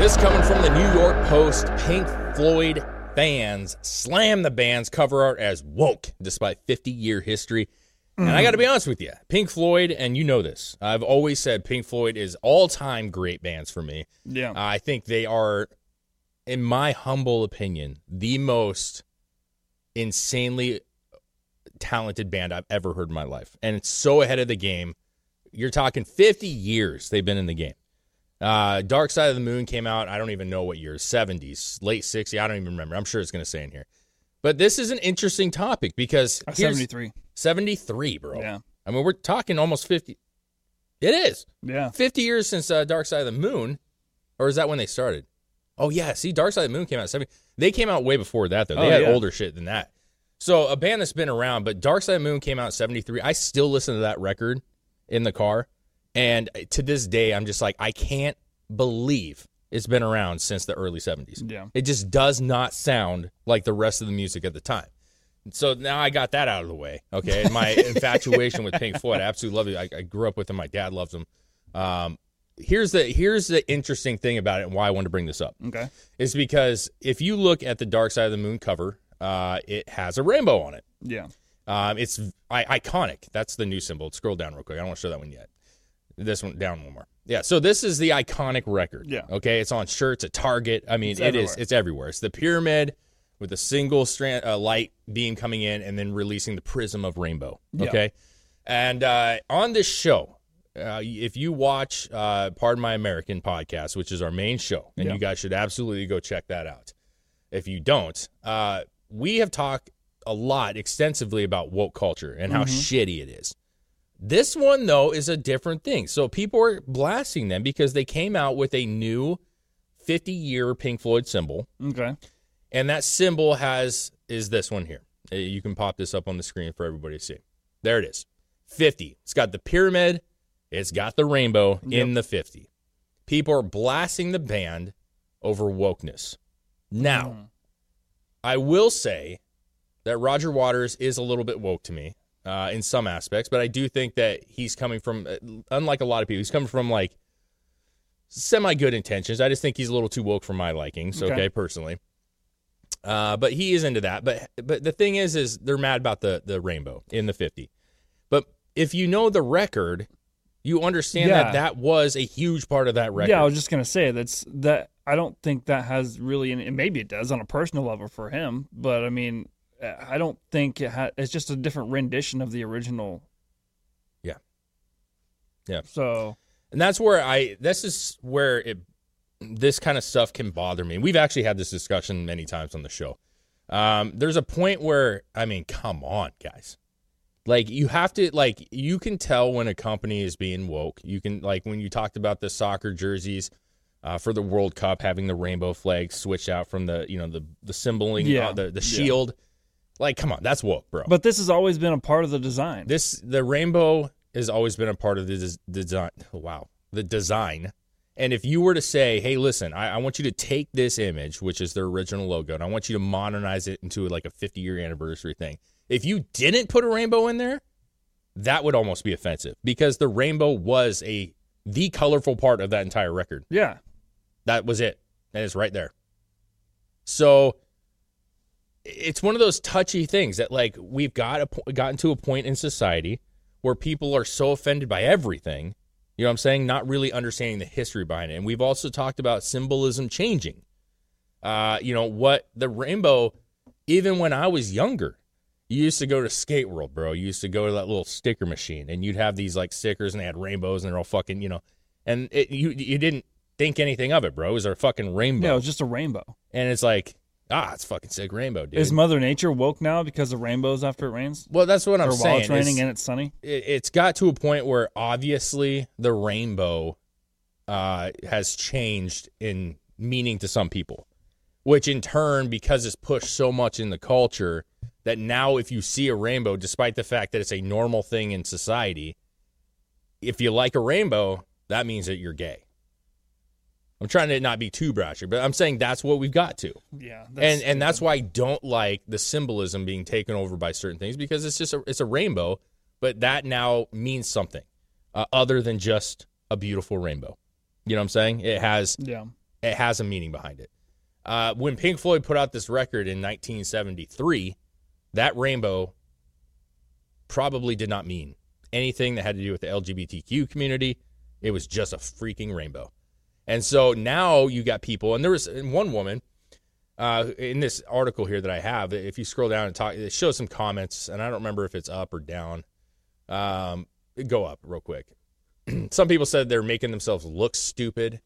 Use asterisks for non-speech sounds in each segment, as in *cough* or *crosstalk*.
This coming from the New York Post. Pink Floyd fans slam the band's cover art as woke despite 50 year history. And I got to be honest with you, Pink Floyd, and you know this, I've always said Pink Floyd is all time great bands for me. Yeah. I think they are, in my humble opinion, the most insanely talented band I've ever heard in my life. And it's so ahead of the game. You're talking 50 years they've been in the game. Uh, Dark Side of the Moon came out, I don't even know what year, 70s, late 60s, I don't even remember. I'm sure it's going to say in here. But this is an interesting topic because Uh, 73. 73, bro. Yeah. I mean, we're talking almost 50. It is. Yeah. 50 years since uh, Dark Side of the Moon. Or is that when they started? Oh, yeah. See, Dark Side of the Moon came out 70. They came out way before that, though. They Oh, had yeah. older shit than that. So, a band that's been around, but Dark Side of the Moon came out in 73. I still listen to that record in the car. And to this day, I'm just like, I can't believe it's been around since the early 70s. Yeah. It just does not sound like the rest of the music at the time. So now I got that out of the way. Okay. And my *laughs* infatuation with Pink Floyd, I absolutely love it. I, I grew up with them. My dad loves them. Um, here's the here's the interesting thing about it and why I wanted to bring this up Okay. is because if you look at the Dark Side of the Moon cover, uh, it has a rainbow on it. Yeah. Um, it's I- iconic. That's the new symbol. Scroll down real quick. I don't want to show that one yet. This one down one more. Yeah. So this is the iconic record. Yeah. Okay. It's on shirts at Target. I mean, It's it is. It's everywhere. It's the pyramid with a single strand uh, light beam coming in and then releasing the prism of rainbow. Yeah. Okay. And uh, on this show, uh, if you watch uh, Pardon My American podcast, which is our main show, and Yeah. you guys should absolutely go check that out. If you don't, uh, we have talked a lot extensively about woke culture and how shitty it is. This one though is a different thing. So people are blasting them because they came out with a new 50 year Pink Floyd symbol, Okay. and that symbol has is this one here. Uh, You can pop this up on the screen for everybody to see. There it is. 50. It's got the pyramid, it's got the rainbow in the 50. People are blasting the band over wokeness. Now, I will say that Roger Waters is a little bit woke to me uh, in some aspects, but I do think that he's coming from, uh, unlike a lot of people, he's coming from like semi good intentions. I just think he's a little too woke for my likings. Okay, Okay. personally. Uh, but he is into that. But but the thing is, is they're mad about the the rainbow in the fifty. But if you know the record, you understand that that was a huge part of that record. Yeah, I was just gonna say that's that. I don't think that has really, and maybe it does on a personal level for him. But I mean, I don't think it ha- it's just a different rendition of the original. Yeah. Yeah. So and that's where I this is where it this kind of stuff can bother me. We've actually had this discussion many times on the show. Um, there's a point where I mean, come on, guys. Like you have to like you can tell when a company is being woke. You can like when you talked about the soccer jerseys uh, for the World Cup having the rainbow flag switched out from the you know the the symboling Yeah. uh, the the Yeah. Like, come on, that's woke, bro. But this has always been a part of the design. This the rainbow has always been a part of the des- design. Wow, the design. And if you were to say, "Hey, listen, I, I want you to take this image, which is their original logo, and I want you to modernize it into like a 50 year anniversary thing," if you didn't put a rainbow in there, that would almost be offensive because the rainbow was a the colorful part of that entire record. yeah. That was it. And it's right there. So it's one of those touchy things that like we've got a, gotten to a point in society where people are so offended by everything. You know what I'm saying? Not really understanding the history behind it. And we've also talked about symbolism changing. Uh, you know, what the rainbow, even when I was younger, you used to go to Skate World, bro. You used to go to that little sticker machine and you'd have these like stickers and they had rainbows and they're all fucking, you know, and it, you you didn't think anything of it, bro. It was a fucking rainbow. Yeah, it was just a rainbow. and it's like, ah, it's fucking sick rainbow, dude. Is Mother Nature woke now because of rainbows after it rains? well, that's what I'm or saying. while it's raining is and it's sunny? it, it's got to a point where obviously the rainbow uh, has changed in meaning to some people, which in turn, because it's pushed so much in the culture, that now if you see a rainbow, despite the fact that it's a normal thing in society, if you like a rainbow, that means that you're gay. I'm trying to not be too brashy, but I'm saying that's what we've got to Yeah. and and that's why I don't like the symbolism being taken over by certain things because it's just a, it's a rainbow, but that now means something uh, other than just a beautiful rainbow. You know what I'm saying? It has Yeah. It has a meaning behind it. Uh, when Pink Floyd put out this record in 1973, that rainbow probably did not mean anything that had to do with the LGBTQ community. It was just a freaking rainbow. And so now you got people, and there was one woman uh, in this article here that I have. If you scroll down and talk, it shows some comments, and I don't remember if it's up or down. Um, go up real quick. *clears throat* some people said they're making themselves look stupid.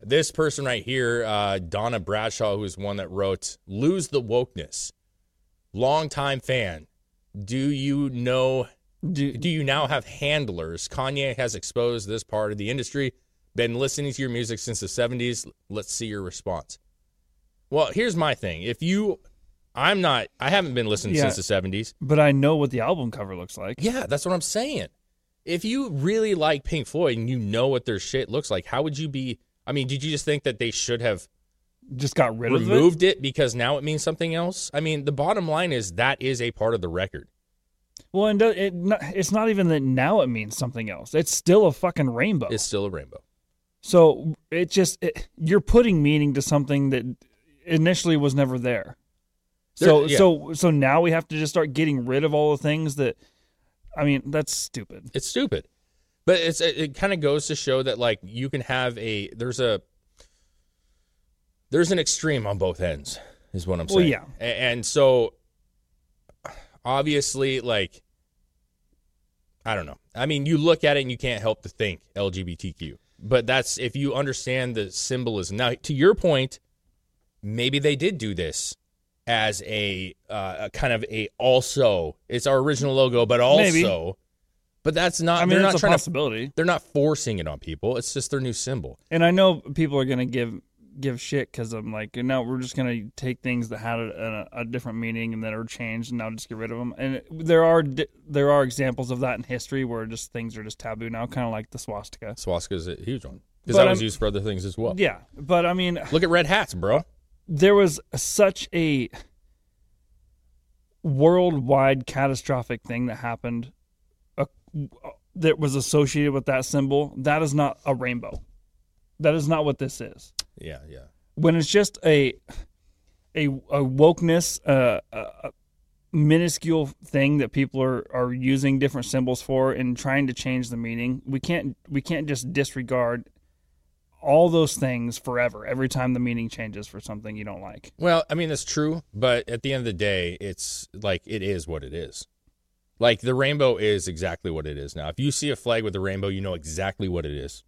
This person right here, uh, Donna Bradshaw, who's one that wrote "Lose the Wokeness." Longtime fan. Do you know? Do, Do you now have handlers? Kanye has exposed this part of the industry. Been listening to your music since the 70s. Let's see your response. Well, here's my thing. If you, I'm not, I haven't been listening Yeah. since the 70s. but I know what the album cover looks like. Yeah, that's what I'm saying. If you really like Pink Floyd and you know what their shit looks like, how would you be? I mean, did you just think that they should have Just got rid of it. removed it because now it means something else? I mean, the bottom line is that is a part of the record. Well, and uh, it, it it's not even that now it means something else. It's still a fucking rainbow. It's still a rainbow. So it just it, you're putting meaning to something that initially was never there. So There- yeah. so so now we have to just start getting rid of all the things that. I mean, that's stupid. It's stupid. But it's it, it kind of goes to show that like you can have a there's a there's an extreme on both ends is what I'm Well, saying. yeah. A- And, so obviously like I don't know. I mean, you look at it and you can't help to think LGBTQ. But that's if you understand the symbolism. Now, to your point, maybe they did do this as a, uh, a kind of a also. It's our original logo, but also. Maybe. But that's not. I mean, they're not trying to. possibility. They're not forcing it on people. It's just their new symbol. And I know people are gonna give give shit because I'm like, no, we're just gonna take things that had a, a, a different meaning and that are changed, and now just get rid of them. And there are di- there are examples of that in history where just things are just taboo now, kind of like the swastika. Swastika is a huge one because that was I'm- used for other things as well. Yeah, but I mean, Look at red hats, bro. there was such a worldwide catastrophic thing that happened uh, that was associated with that symbol. That is not a rainbow. That is not what this is. Yeah, yeah. when it's just a a, a wokeness, uh, a, a minuscule thing that people are, are using different symbols for and trying to change the meaning. We can't we can't just disregard all those things forever. Every time the meaning changes for something you don't like. Well, I mean that's true, but at the end of the day, it's like it is what it is. Like the rainbow is exactly what it is now. If you see a flag with a rainbow, you know exactly what it is.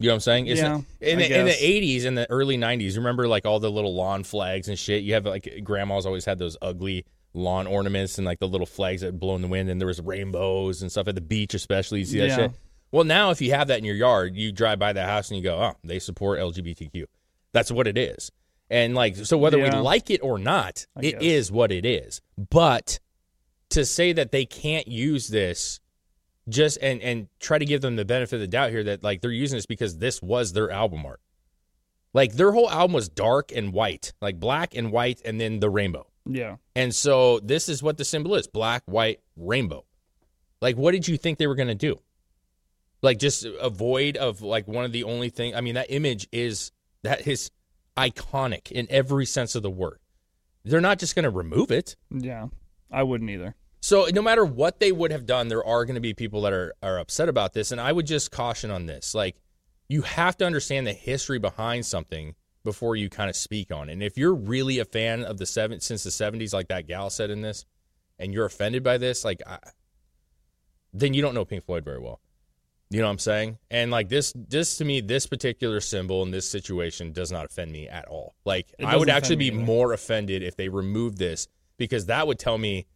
You know what I'm saying? It's Yeah, in the, in the 80s and the early 90s, remember like all the little lawn flags and shit. You have like grandma's always had those ugly lawn ornaments and like the little flags that blow in the wind, and there was rainbows and stuff at the beach, especially. You see that Yeah. shit. Well, now if you have that in your yard, you drive by the house and you go, "Oh, they support LGBTQ." That's what it is. And like, so whether we like it or not, I it guess. is what it is. But to say that they can't use this just and and try to give them the benefit of the doubt here that like they're using this because this was their album art. Like their whole album was dark and white, like black and white, and then the rainbow. Yeah. And so this is what the symbol is: black, white, rainbow. Like, what did you think they were going to do? Like, just avoid of like one of the only thing. I mean, that image is that is iconic in every sense of the word. They're not just going to remove it. Yeah. I wouldn't either. So no matter what they would have done, there are going to be people that are are upset about this, and I would just caution on this. Like, you have to understand the history behind something before you kind of speak on it. And if you're really a fan of the seven since the '70s, like that gal said in this, and you're offended by this, like, I, then you don't know Pink Floyd very well. You know what I'm saying? And like this, this to me, this particular symbol in this situation does not offend me at all. Like I would actually be either. more offended if they removed this because that would tell me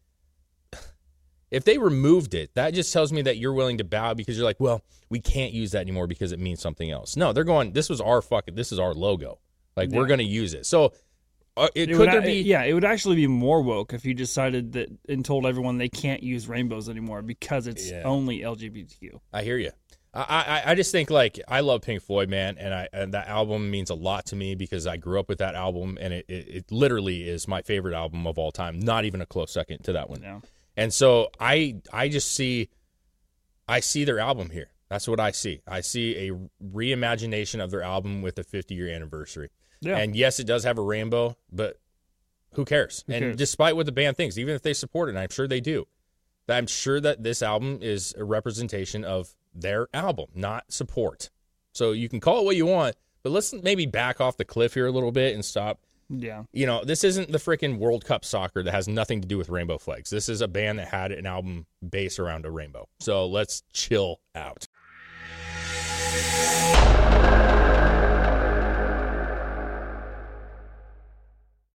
if they removed it, that just tells me that you're willing to bow because you're like, well, we can't use that anymore because it means something else. No, they're going. This was our fucking. This is our logo. Like we're going to use it. So uh, it, It could would, be? yeah, it would actually be more woke if you decided that and told everyone they can't use rainbows anymore because it's Yeah. only LGBTQ. I hear you. I, I I just think like I love Pink Floyd, man, and I and that album means a lot to me because I grew up with that album, and it, it, it literally is my favorite album of all time. Not even a close second to that one. Yeah. And so I I just see I see their album here. That's what I see. I see a reimagination of their album with a 50 year anniversary. Yeah. And yes, it does have a rainbow, but who cares? and cares? despite what the band thinks, even if they support it, and I'm sure they do, I'm sure that this album is a representation of their album, not support. So you can call it what you want, but let's maybe back off the cliff here a little bit and stop. Yeah. You know, this isn't the freaking World Cup soccer that has nothing to do with rainbow flags. This is a band that had an album based around a rainbow. So let's chill out.